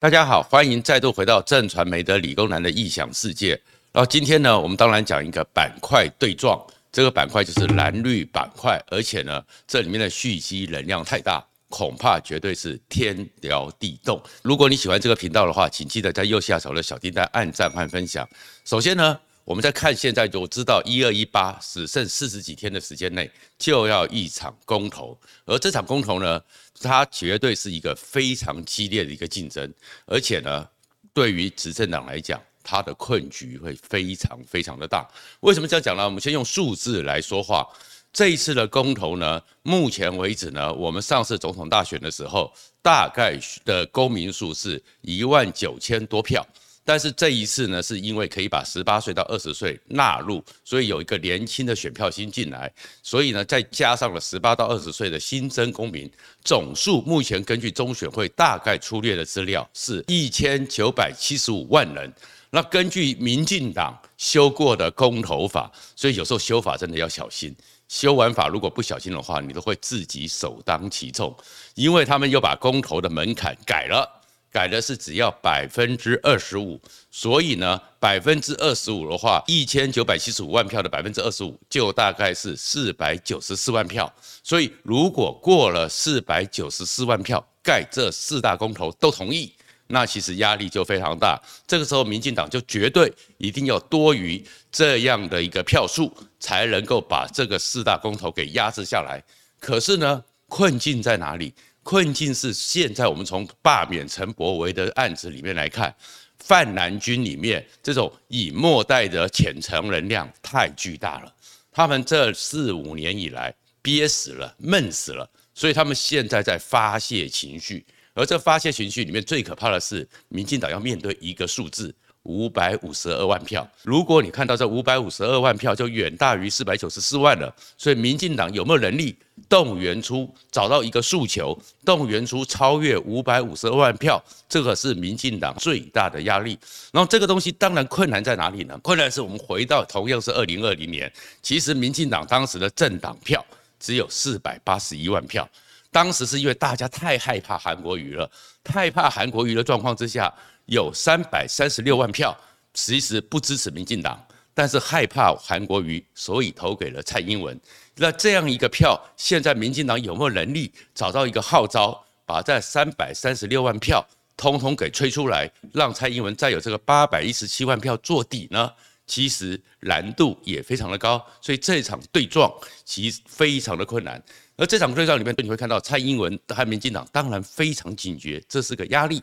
大家好，欢迎再度回到正传媒的理工男的异想世界。然后今天呢，我们当然讲一个板块对撞，这个板块就是蓝绿板块，而且呢，这里面的蓄积能量太大，恐怕绝对是天摇地动。如果你喜欢这个频道的话，请记得在右下角的小叮当按赞和分享。首先呢，我们在看现在就知道一二一八只剩四十几天的时间内就要一场公投，而这场公投呢，它绝对是一个非常激烈的一个竞争，而且呢，对于执政党来讲，它的困局会非常非常的大。为什么这样讲呢？我们先用数字来说话。这一次的公投呢，目前为止呢，我们上次总统大选的时候，大概的公民数是一万九千多票。但是这一次呢，是因为可以把十八岁到二十岁纳入，所以有一个年轻的选票新进来，所以呢，再加上了十八到二十岁的新增公民，总数目前根据中选会大概粗略的资料是一千九百七十五万人。那根据民进党修过的公投法，所以有时候修法真的要小心，修完法如果不小心的话，你都会自己首当其冲，因为他们又把公投的门槛改了。改的是只要百分之二十五，所以呢，百分之二十五的话，一千九百七十五万票的百分之二十五，就大概是四百九十四万票。所以如果过了四百九十四万票，盖这四大公投都同意，那其实压力就非常大。这个时候，民进党就绝对一定要多于这样的一个票数，才能够把这个四大公投给压制下来。可是呢，困境在哪里？困境是现在我们从罢免陈柏惟的案子里面来看，泛蓝军里面这种以末代的潜藏能量太巨大了，他们这四五年以来憋死了、闷死了，所以他们现在在发泄情绪，而这发泄情绪里面最可怕的是，民进党要面对一个数字。五百五十二万票，如果你看到这五百五十二万票，就远大于四百九十四万了。所以，民进党有没有能力动员出找到一个诉求，动员出超越五百五十二万票？这个是民进党最大的压力。然后，这个东西当然困难在哪里呢？困难是我们回到同样是二零二零年，其实民进党当时的政党票只有四百八十一万票。当时是因为大家太害怕韩国瑜了，太怕韩国瑜的状况之下。有三百三十六万票，其实不支持民进党，但是害怕韩国瑜，所以投给了蔡英文。那这样一个票，现在民进党有没有能力找到一个号召，把这三百三十六万票通通给吹出来，让蔡英文再有这个八百一十七万票做底呢？其实难度也非常的高，所以这场对撞其实非常的困难。而这场对撞里面，你会看到蔡英文和民进党当然非常警觉，这是个压力，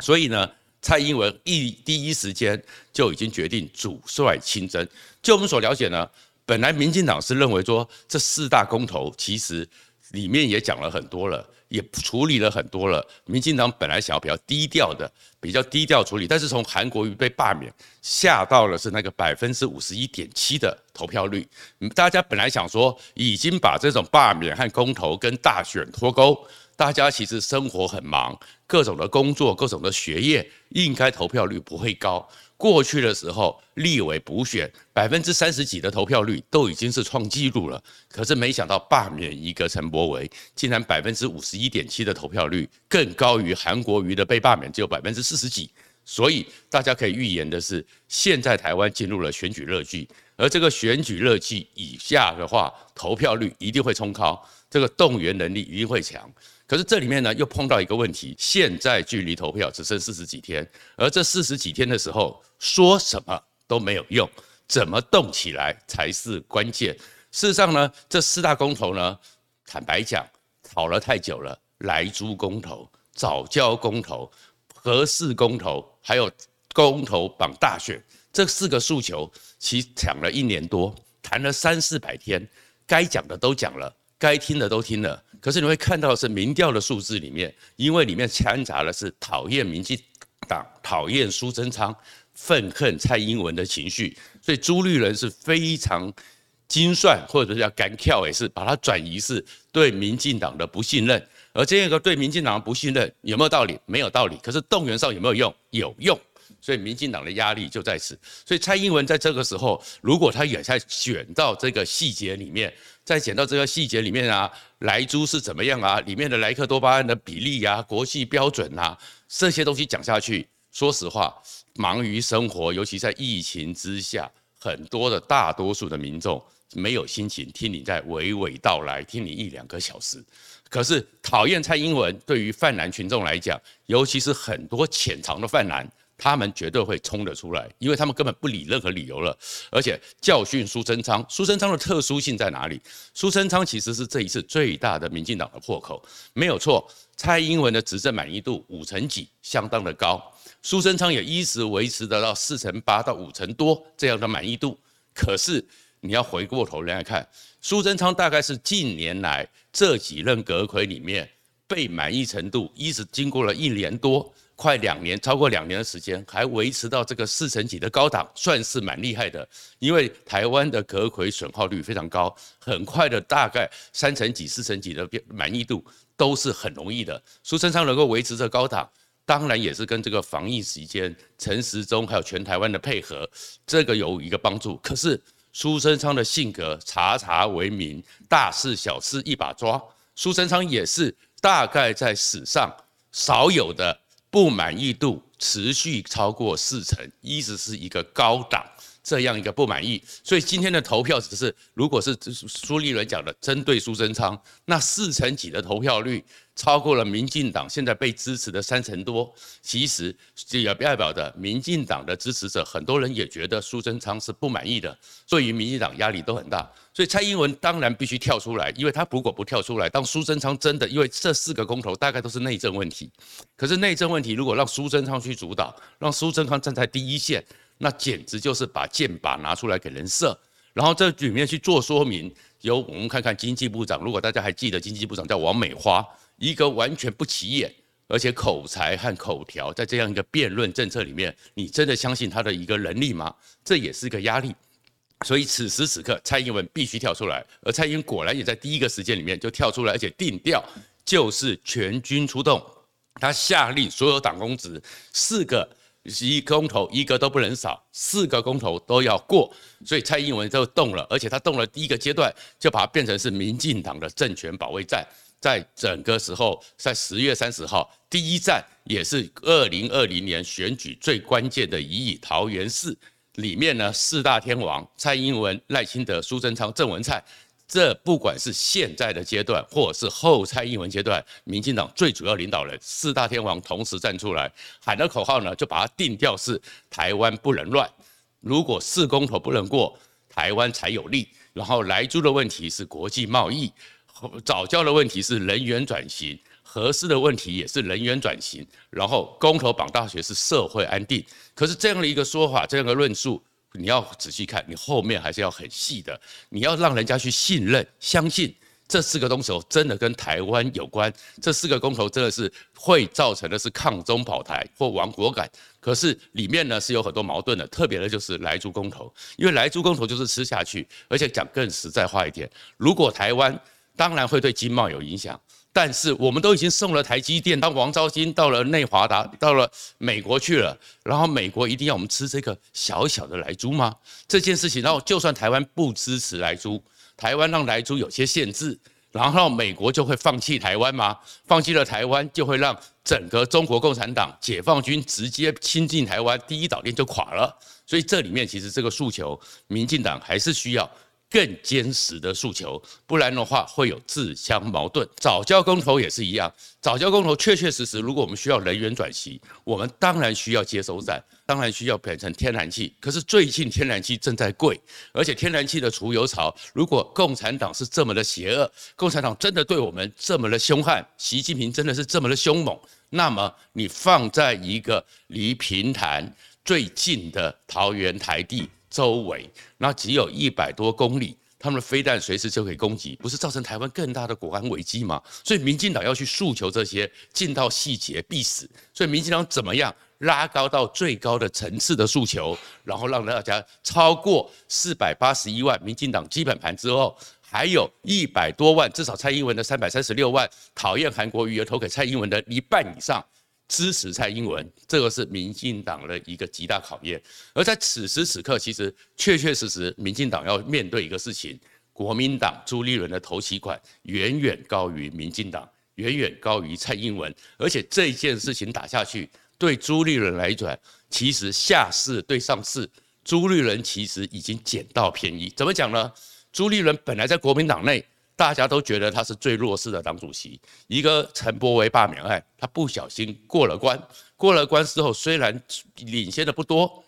所以呢。蔡英文一第一时间就已经决定主帅亲征。就我们所了解呢，本来民进党是认为说，这四大公投其实里面也讲了很多了，也处理了很多了。民进党本来想要比较低调的，比较低调处理，但是从韩国瑜被罢免，下到了是那个百分之五十一点七的投票率。大家本来想说，已经把这种罢免和公投跟大选脱钩。大家其实生活很忙，各种的工作、各种的学业，应该投票率不会高。过去的时候，立委补选百分之三十几的投票率都已经是创纪录了。可是没想到罢免一个陈柏惟，竟然百分之五十一点七的投票率更高于韩国瑜的被罢免只有百分之四十几。所以大家可以预言的是，现在台湾进入了选举热季，而这个选举热季以下的话，投票率一定会冲高，这个动员能力一定会强。可是这里面呢，又碰到一个问题，现在距离投票只剩四十几天，而这四十几天的时候，说什么都没有用，怎么动起来才是关键。事实上呢，这四大公投呢，坦白讲，吵了太久了，莱猪公投、藻礁公投、核四公投，还有公投绑大选，这四个诉求，其实讲了一年多，谈了三四百天，该讲的都讲了。该听的都听了，可是你会看到的是民调的数字里面，因为里面掺杂的是讨厌民进党、讨厌苏贞昌、愤恨蔡英文的情绪，所以朱立伦是非常精算，或者是叫干跳，也是把它转移是对民进党的不信任。而这个对民进党的不信任有没有道理？没有道理。可是动员上有没有用？有用。所以民进党的压力就在此。所以蔡英文在这个时候，如果他也在卷到这个细节里面，再卷到这个细节里面啊，莱猪是怎么样啊？里面的莱克多巴胺的比例啊，国际标准啊，这些东西讲下去，说实话，忙于生活，尤其在疫情之下，很多的大多数的民众。没有心情听你在娓娓道来，听你一两个小时。可是讨厌蔡英文，对于泛蓝群众来讲，尤其是很多潜藏的泛蓝，他们绝对会冲得出来，因为他们根本不理任何理由了。而且教训苏贞昌，苏贞昌的特殊性在哪里？苏贞昌其实是这一次最大的民进党的破口，没有错。蔡英文的执政满意度五成几，相当的高。苏贞昌也一直维持得到四成八到五成多这样的满意度，可是。你要回过头来看，苏贞昌大概是近年来这几任阁揆里面被满意程度，一直经过了一年多，快两年，超过两年的时间，还维持到这个四成几的高档，算是蛮厉害的。因为台湾的阁揆损耗率非常高，很快的大概三成几、四成几的满意度都是很容易的。苏贞昌能够维持这高档，当然也是跟这个防疫时间陈时中还有全台湾的配合，这个有一个帮助。可是。苏贞昌的性格察察为民，大事小事一把抓。苏贞昌也是大概在史上少有的不满意度持续超过四成，一直是一个高档。这样一个不满意，所以今天的投票只是，如果是苏立伦讲的针对苏贞昌，那四成几的投票率超过了民进党现在被支持的三成多，其实这也代表的民进党的支持者很多人也觉得苏贞昌是不满意的，所以民进党压力都很大，所以蔡英文当然必须跳出来，因为他如果不跳出来，当苏贞昌真的因为这四个公投大概都是内政问题，可是内政问题如果让苏贞昌去主导，让苏贞昌站在第一线。那简直就是把箭靶拿出来给人射，然后这里面去做说明，由我们看看经济部长，如果大家还记得经济部长叫王美花，一个完全不起眼，而且口才和口条在这样一个辩论政策里面，你真的相信他的一个能力吗？这也是一个压力。所以此时此刻，蔡英文必须跳出来，而蔡英文果然也在第一个时间里面就跳出来，而且定调就是全军出动，他下令所有党公职四个。十一公投一个都不能少，四个公投都要过，所以蔡英文就动了，而且他动了第一个阶段，就把它变成是民进党的政权保卫战，在整个时候，在十月三十号第一站，也是二零二零年选举最关键的一役，桃园市里面呢，四大天王蔡英文、赖清德、苏贞昌、郑文灿。这不管是现在的阶段，或者是后蔡英文阶段，民进党最主要领导人四大天王同时站出来喊的口号呢，就把它定调是台湾不能乱。如果四公投不能过，台湾才有利。然后莱猪的问题是国际贸易，早教的问题是人员转型，核四的问题也是人员转型。然后公投绑大学是社会安定。可是这样的一个说法，这样的论述。你要仔细看，你后面还是要很细的。你要让人家去信任、相信这四个公投真的跟台湾有关，这四个公投真的是会造成的是抗中保台或亡国感。可是里面呢是有很多矛盾的，特别的就是莱猪公投，因为莱猪公投就是吃下去，而且讲更实在话一点，如果台湾当然会对经贸有影响。但是我们都已经送了台积电，当王昭金到了内华达，到了美国去了，然后美国一定要我们吃这个小小的莱猪吗？这件事情，然后就算台湾不支持莱猪，台湾让莱猪有些限制，然后美国就会放弃台湾吗？放弃了台湾，就会让整个中国共产党、解放军直接侵进台湾，第一岛链就垮了。所以这里面其实这个诉求，民进党还是需要。更坚实的诉求，不然的话会有自相矛盾。早教公投也是一样，早教公投确确实实，如果我们需要能源转型，我们当然需要接收站，当然需要变成天然气。可是最近天然气正在贵，而且天然气的除油槽，如果共产党是这么的邪恶，共产党真的对我们这么的凶悍，习近平真的是这么的凶猛，那么你放在一个离平潭最近的桃园台地。周围，那只有一百多公里，他们的飞弹随时就可以攻击，不是造成台湾更大的国安危机吗？所以民进党要去诉求这些，进到细节必死。所以民进党怎么样拉高到最高的层次的诉求，然后让大家超过四百八十一万民进党基本盘之后，还有一百多万，至少蔡英文的三百三十六万讨厌韩国瑜而投给蔡英文的一半以上，支持蔡英文，这个是民进党的一个极大考验。而在此时此刻，其实确确实实，民进党要面对一个事情：国民党朱立伦的头期款远远高于民进党，远远高于蔡英文。而且这件事情打下去，对朱立伦来讲，其实下市对上市，朱立伦其实已经捡到便宜。怎么讲呢？朱立伦本来在国民党内。大家都觉得他是最弱势的党主席。一个陈柏惟罢免案，他不小心过了关，过了关之后虽然领先的不多，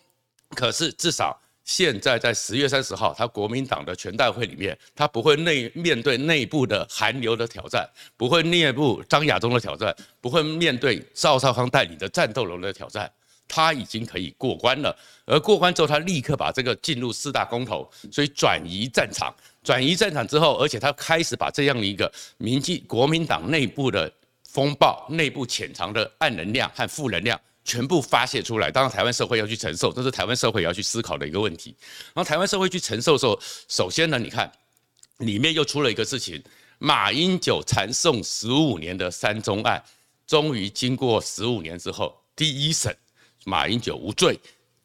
可是至少现在在十月三十号，他国民党的全代会里面，他不会内面对内部的韩流的挑战，不会内部张亚中的挑战，不会面对赵少康带领的战斗龙的挑战。他已经可以过关了，而过关之后，他立刻把这个进入四大公投，所以转移战场。转移战场之后，而且他开始把这样的一个民进国民党内部的风暴、内部潜藏的暗能量和负能量全部发泄出来。当然，台湾社会要去承受，这是台湾社会也要去思考的一个问题。然后，台湾社会去承受的时候，首先呢，你看里面又出了一个事情：马英九缠讼十五年的三中案，终于经过十五年之后，第一审。马英九无罪，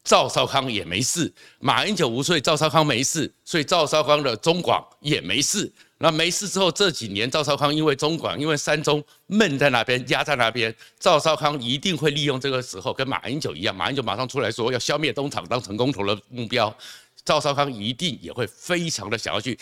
赵少康也没事。马英九无罪，赵少康没事，所以赵少康的中广也没事。那没事之后，这几年赵少康因为中广，因为三中闷在那边，压在那边，赵少康一定会利用这个时候，跟马英九一样，马英九马上出来说要消灭东厂当成功投的目标，赵少康一定也会非常的想要去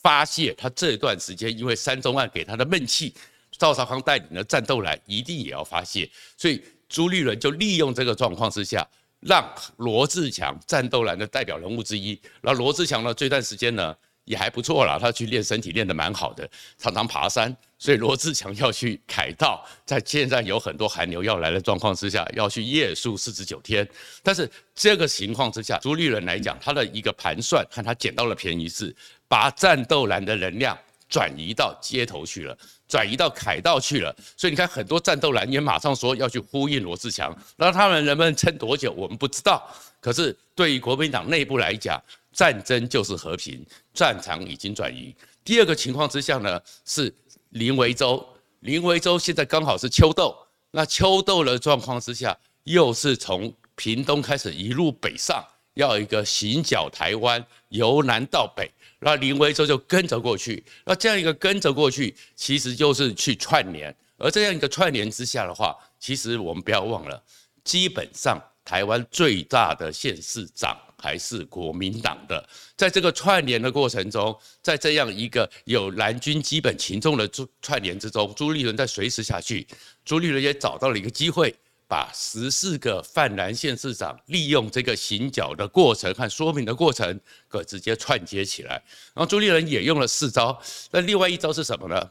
发泄他这段时间因为三中案给他的闷气，赵少康带领的战斗来一定也要发泄，所以。朱立伦就利用这个状况之下，让罗志强战斗蓝的代表人物之一。然后罗志强呢，这段时间呢也还不错啦，他去练身体练得蛮好的，常常爬山。所以罗志强要去凯道，在现在有很多寒流要来的状况之下，要去夜宿四十九天。但是这个情况之下，朱立伦来讲，他的一个盘算，看他捡到了便宜是把战斗蓝的能量转移到街头去了。转移到凯道去了，所以你看很多战斗蓝也马上说要去呼应罗志强，那他们能不能撑多久，我们不知道。可是对于国民党内部来讲，战争就是和平，战场已经转移。第二个情况之下呢，是林维洲，林维洲现在刚好是秋斗，那秋斗的状况之下，又是从屏东开始一路北上，要一个行脚台湾，由南到北。那林维洲就跟着过去，那这样一个跟着过去，其实就是去串联。而这样一个串联之下的话，其实我们不要忘了，基本上台湾最大的县市长还是国民党的。在这个串联的过程中，在这样一个有蓝军基本群众的串联之中，朱立伦在随时下去，朱立伦也找到了一个机会。把十四个泛蓝县市长利用这个行脚的过程和说明的过程，可直接串接起来。然后朱立伦也用了四招，那另外一招是什么呢？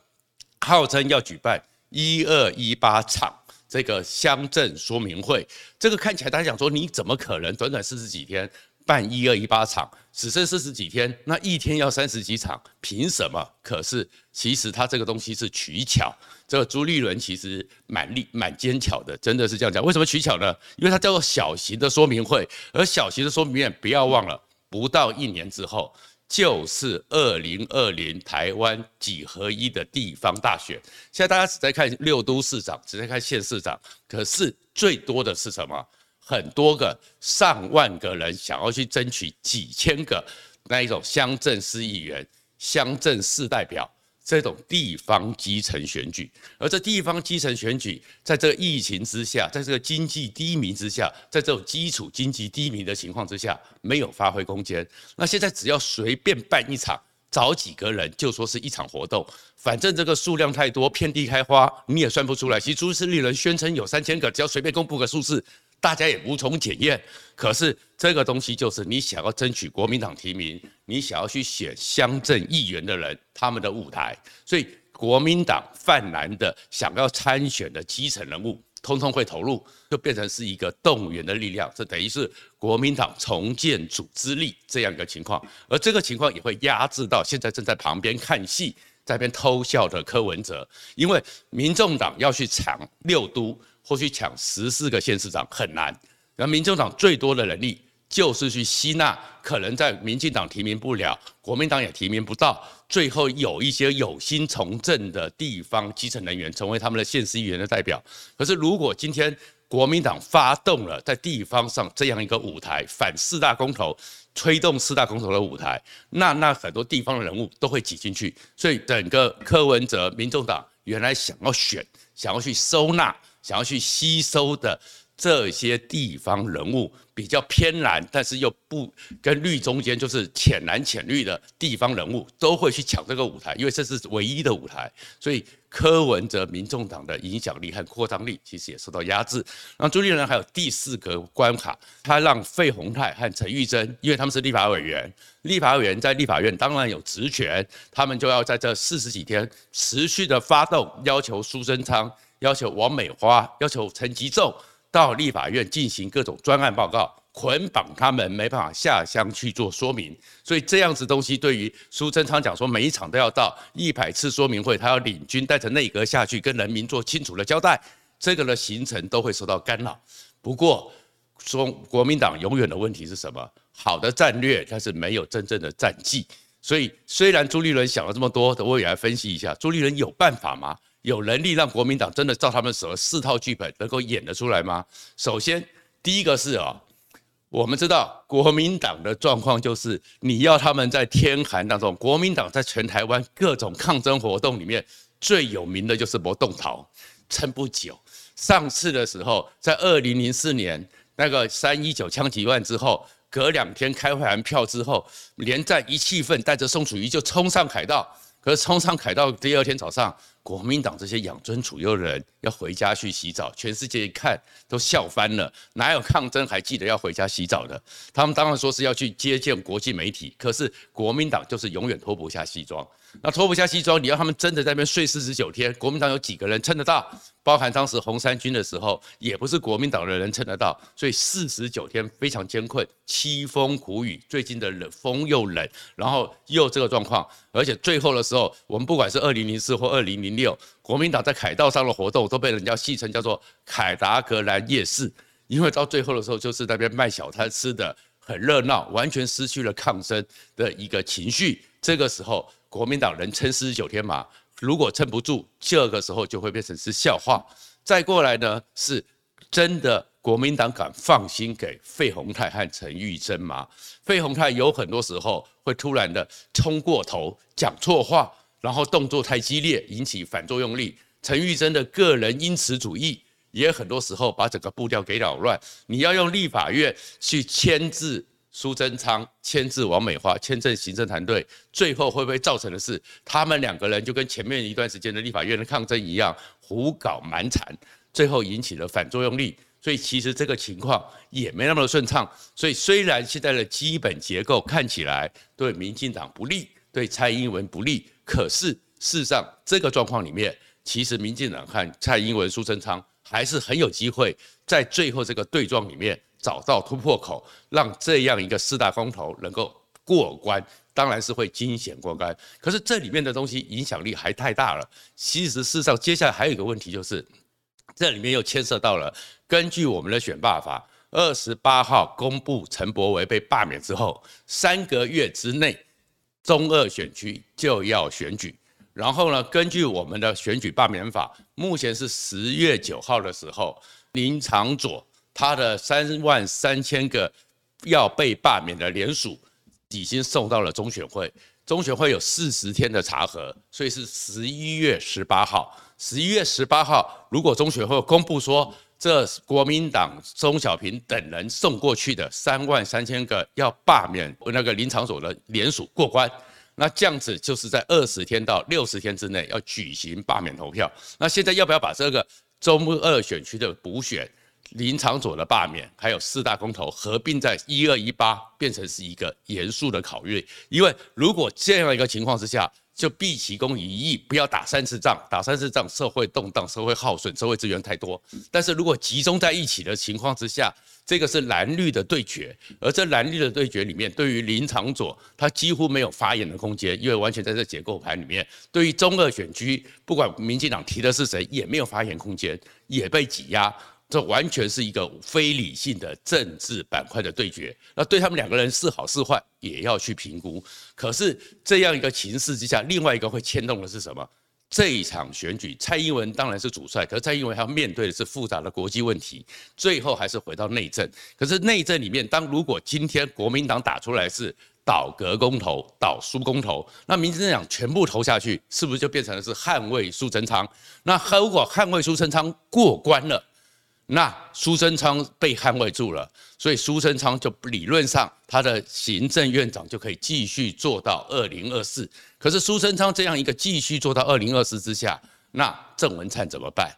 号称要举办一二一八场这个乡镇说明会，这个看起来大家想说，你怎么可能短短四十几天？办一二一八场，只剩四十几天，那一天要三十几场，凭什么？可是其实他这个东西是取巧，这个朱立伦其实蛮力蛮奸巧的，真的是这样讲。为什么取巧呢？因为它叫做小型的说明会，而小型的说明会不要忘了，不到一年之后就是二零二零台湾几合一的地方大选。现在大家只在看六都市长，只在看县市长，可是最多的是什么？很多个上万个人想要去争取几千个那一种乡镇市议员、乡镇市代表这种地方基层选举，而这地方基层选举，在这个疫情之下，在这个经济低迷之下，在这种基础经济低迷的情况之下，没有发挥空间。那现在只要随便办一场，找几个人就说是一场活动，反正这个数量太多，遍地开花，你也算不出来。其实朱立伦宣称有三千个，只要随便公布个数字。大家也无从检验，可是这个东西就是你想要争取国民党提名，你想要去选乡镇议员的人，他们的舞台。所以国民党泛蓝的想要参选的基层人物，通通会投入，就变成是一个动员的力量。这等于是国民党重建组织力这样一个情况，而这个情况也会压制到现在正在旁边看戏，在那边偷笑的柯文哲，因为民众党要去抢六都。或去抢十四个县市长很难，然后民众党最多的能力就是去吸纳可能在民进党提名不了、国民党也提名不到、最后有一些有心从政的地方基层人员成为他们的县市议员的代表。可是如果今天国民党发动了在地方上这样一个舞台，反四大公投，推动四大公投的舞台，那那很多地方的人物都会挤进去，所以整个柯文哲民众党原来想要选、想要去收纳、想要去吸收的。这些地方人物比较偏蓝，但是又不跟绿中间就是浅蓝浅绿的地方人物都会去抢这个舞台，因为这是唯一的舞台，所以柯文哲民众党的影响力和扩张力其实也受到压制。然后朱立伦还有第四个关卡，他让费鸿泰和陈玉珍，因为他们是立法委员，立法委员在立法院当然有职权，他们就要在这四十几天持续的发动，要求苏贞昌，要求王美花，要求陈吉仲。到立法院进行各种专案报告，捆绑他们没办法下乡去做说明，所以这样子东西对于苏贞昌讲说，每一场都要到一百次说明会，他要领军带着内阁下去跟人民做清楚的交代，这个的行程都会受到干扰。不过说国民党永远的问题是什么？好的战略，但是没有真正的战绩。所以虽然朱立伦想了这么多，我也来分析一下，朱立伦有办法吗？有能力让国民党真的照他们说四套剧本能够演得出来吗？首先，第一个是啊，我们知道国民党的状况就是，你要他们在天寒当中，国民党在全台湾各种抗争活动里面最有名的就是不动逃，撑不久。上次的时候，在二零零四年那个三一九枪击案之后，隔两天开会完票之后，连战一气愤，带着宋楚瑜就冲上凯道。可是冲上凯道第二天早上，国民党这些养尊处优的人要回家去洗澡，全世界一看都笑翻了。哪有抗争还记得要回家洗澡的？他们当然说是要去接见国际媒体，可是国民党就是永远脱不下西装。那脱不下西装，你要他们真的在那边睡四十九天，国民党有几个人撑得到？包含当时红三军的时候，也不是国民党的人撑得到。所以四十九天非常艰困，凄风苦雨，最近的冷风又冷，然后又这个状况，而且最后的时候，我们不管是二零零四或二零零六，国民党在凯道上的活动都被人家戏称叫做凯达格兰夜市，因为到最后的时候，就是那边卖小摊吃的很热闹，完全失去了抗争的一个情绪。这个时候。国民党能撑四十九天吗？如果撑不住，这个时候就会变成是笑话。再过来呢，是真的国民党敢放心给费鸿泰和陈玉珍吗？费鸿泰有很多时候会突然的冲过头，讲错话，然后动作太激烈，引起反作用力。陈玉珍的个人因此主义，也很多时候把整个步调给扰乱。你要用立法院去牵制。苏贞昌牵制王美花，牵制行政团队，最后会不会造成的是，他们两个人就跟前面一段时间的立法院的抗争一样，胡搞蛮缠，最后引起了反作用力。所以其实这个情况也没那么的顺畅。所以虽然现在的基本结构看起来对民进党不利，对蔡英文不利，可是事实上这个状况里面，其实民进党和蔡英文、苏贞昌还是很有机会在最后这个对撞里面。找到突破口，让这样一个四大公投能够过关，当然是会惊险过关。可是这里面的东西影响力还太大了。其实事实上，接下来还有一个问题，就是这里面又牵涉到了，根据我们的选罢法，二十八号公布陈柏维被罢免之后，三个月之内，中二选区就要选举。然后呢，根据我们的选举罢免法，目前是十月九号的时候，林长佐。他的三万三千个要被罢免的联署已经送到了中选会，中选会有四十天的查核，所以是十一月十八号。十一月十八号，如果中选会公布说这国民党钟小平等人送过去的三万三千个要罢免那个林场所的联署过关，那这样子就是在二十天到六十天之内要举行罢免投票。那现在要不要把这个中二选区的补选？林昶佐的罢免，还有四大公投合并在一二一八，变成是一个严肃的考虑。因为如果这样一个情况之下，就毕其功于一役，不要打三次仗，打三次仗社会动荡，社会耗损，社会资源太多。但是如果集中在一起的情况之下，这个是蓝绿的对决，而这蓝绿的对决里面，对于林昶佐他几乎没有发言的空间，因为完全在这结构盘里面。对于中二选区，不管民进党提的是谁，也没有发言空间，也被挤压。这完全是一个非理性的政治板块的对决。那对他们两个人是好是坏，也要去评估。可是这样一个情势之下，另外一个会牵动的是什么？这一场选举，蔡英文当然是主帅，可是蔡英文还要面对的是复杂的国际问题，最后还是回到内政。可是内政里面，当如果今天国民党打出来是倒阁公投、倒苏公投，那民进党全部投下去，是不是就变成了是捍卫苏贞昌？那如果捍卫苏贞昌过关了？那苏贞昌被捍卫住了，所以苏贞昌就理论上他的行政院长就可以继续做到二零二四。可是苏贞昌这样一个继续做到二零二四之下，那郑文灿怎么办？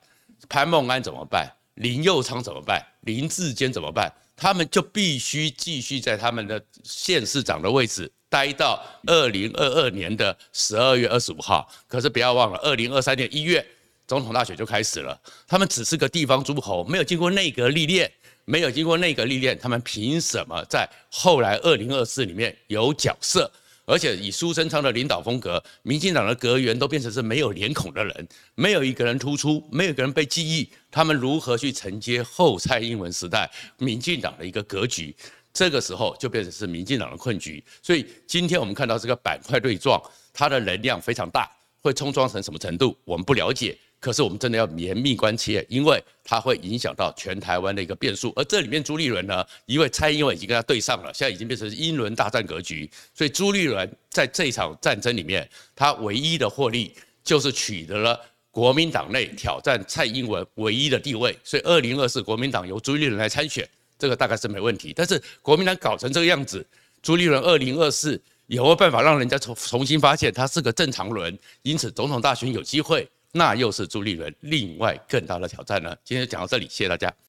潘孟安怎么办？林佑昌怎么办？林志坚怎么办？他们就必须继续在他们的县市长的位置待到二零二二年的十二月二十五号。可是不要忘了，二零二三年一月。总统大选就开始了，他们只是个地方诸侯，没有经过内阁历练，没有经过内阁历练，他们凭什么在后来二零二四里面有角色？而且以苏贞昌的领导风格，民进党的阁员都变成是没有脸孔的人，没有一个人突出，没有一个人被记忆，他们如何去承接后蔡英文时代民进党的一个格局？这个时候就变成是民进党的困局。所以今天我们看到这个板块对撞，它的能量非常大，会冲撞成什么程度，我们不了解。可是我们真的要严密关切，因为它会影响到全台湾的一个变数。而这里面朱立伦呢，因为蔡英文已经跟他对上了，现在已经变成英伦大战格局，所以朱立伦在这场战争里面，他唯一的获利就是取得了国民党内挑战蔡英文唯一的地位。所以二零二四国民党由朱立伦来参选，这个大概是没问题。但是国民党搞成这个样子，朱立伦二零二四有没有办法让人家重重新发现他是个正常人？因此总统大选有机会。那又是朱立伦另外更大的挑战呢。今天就讲到这里，谢谢大家。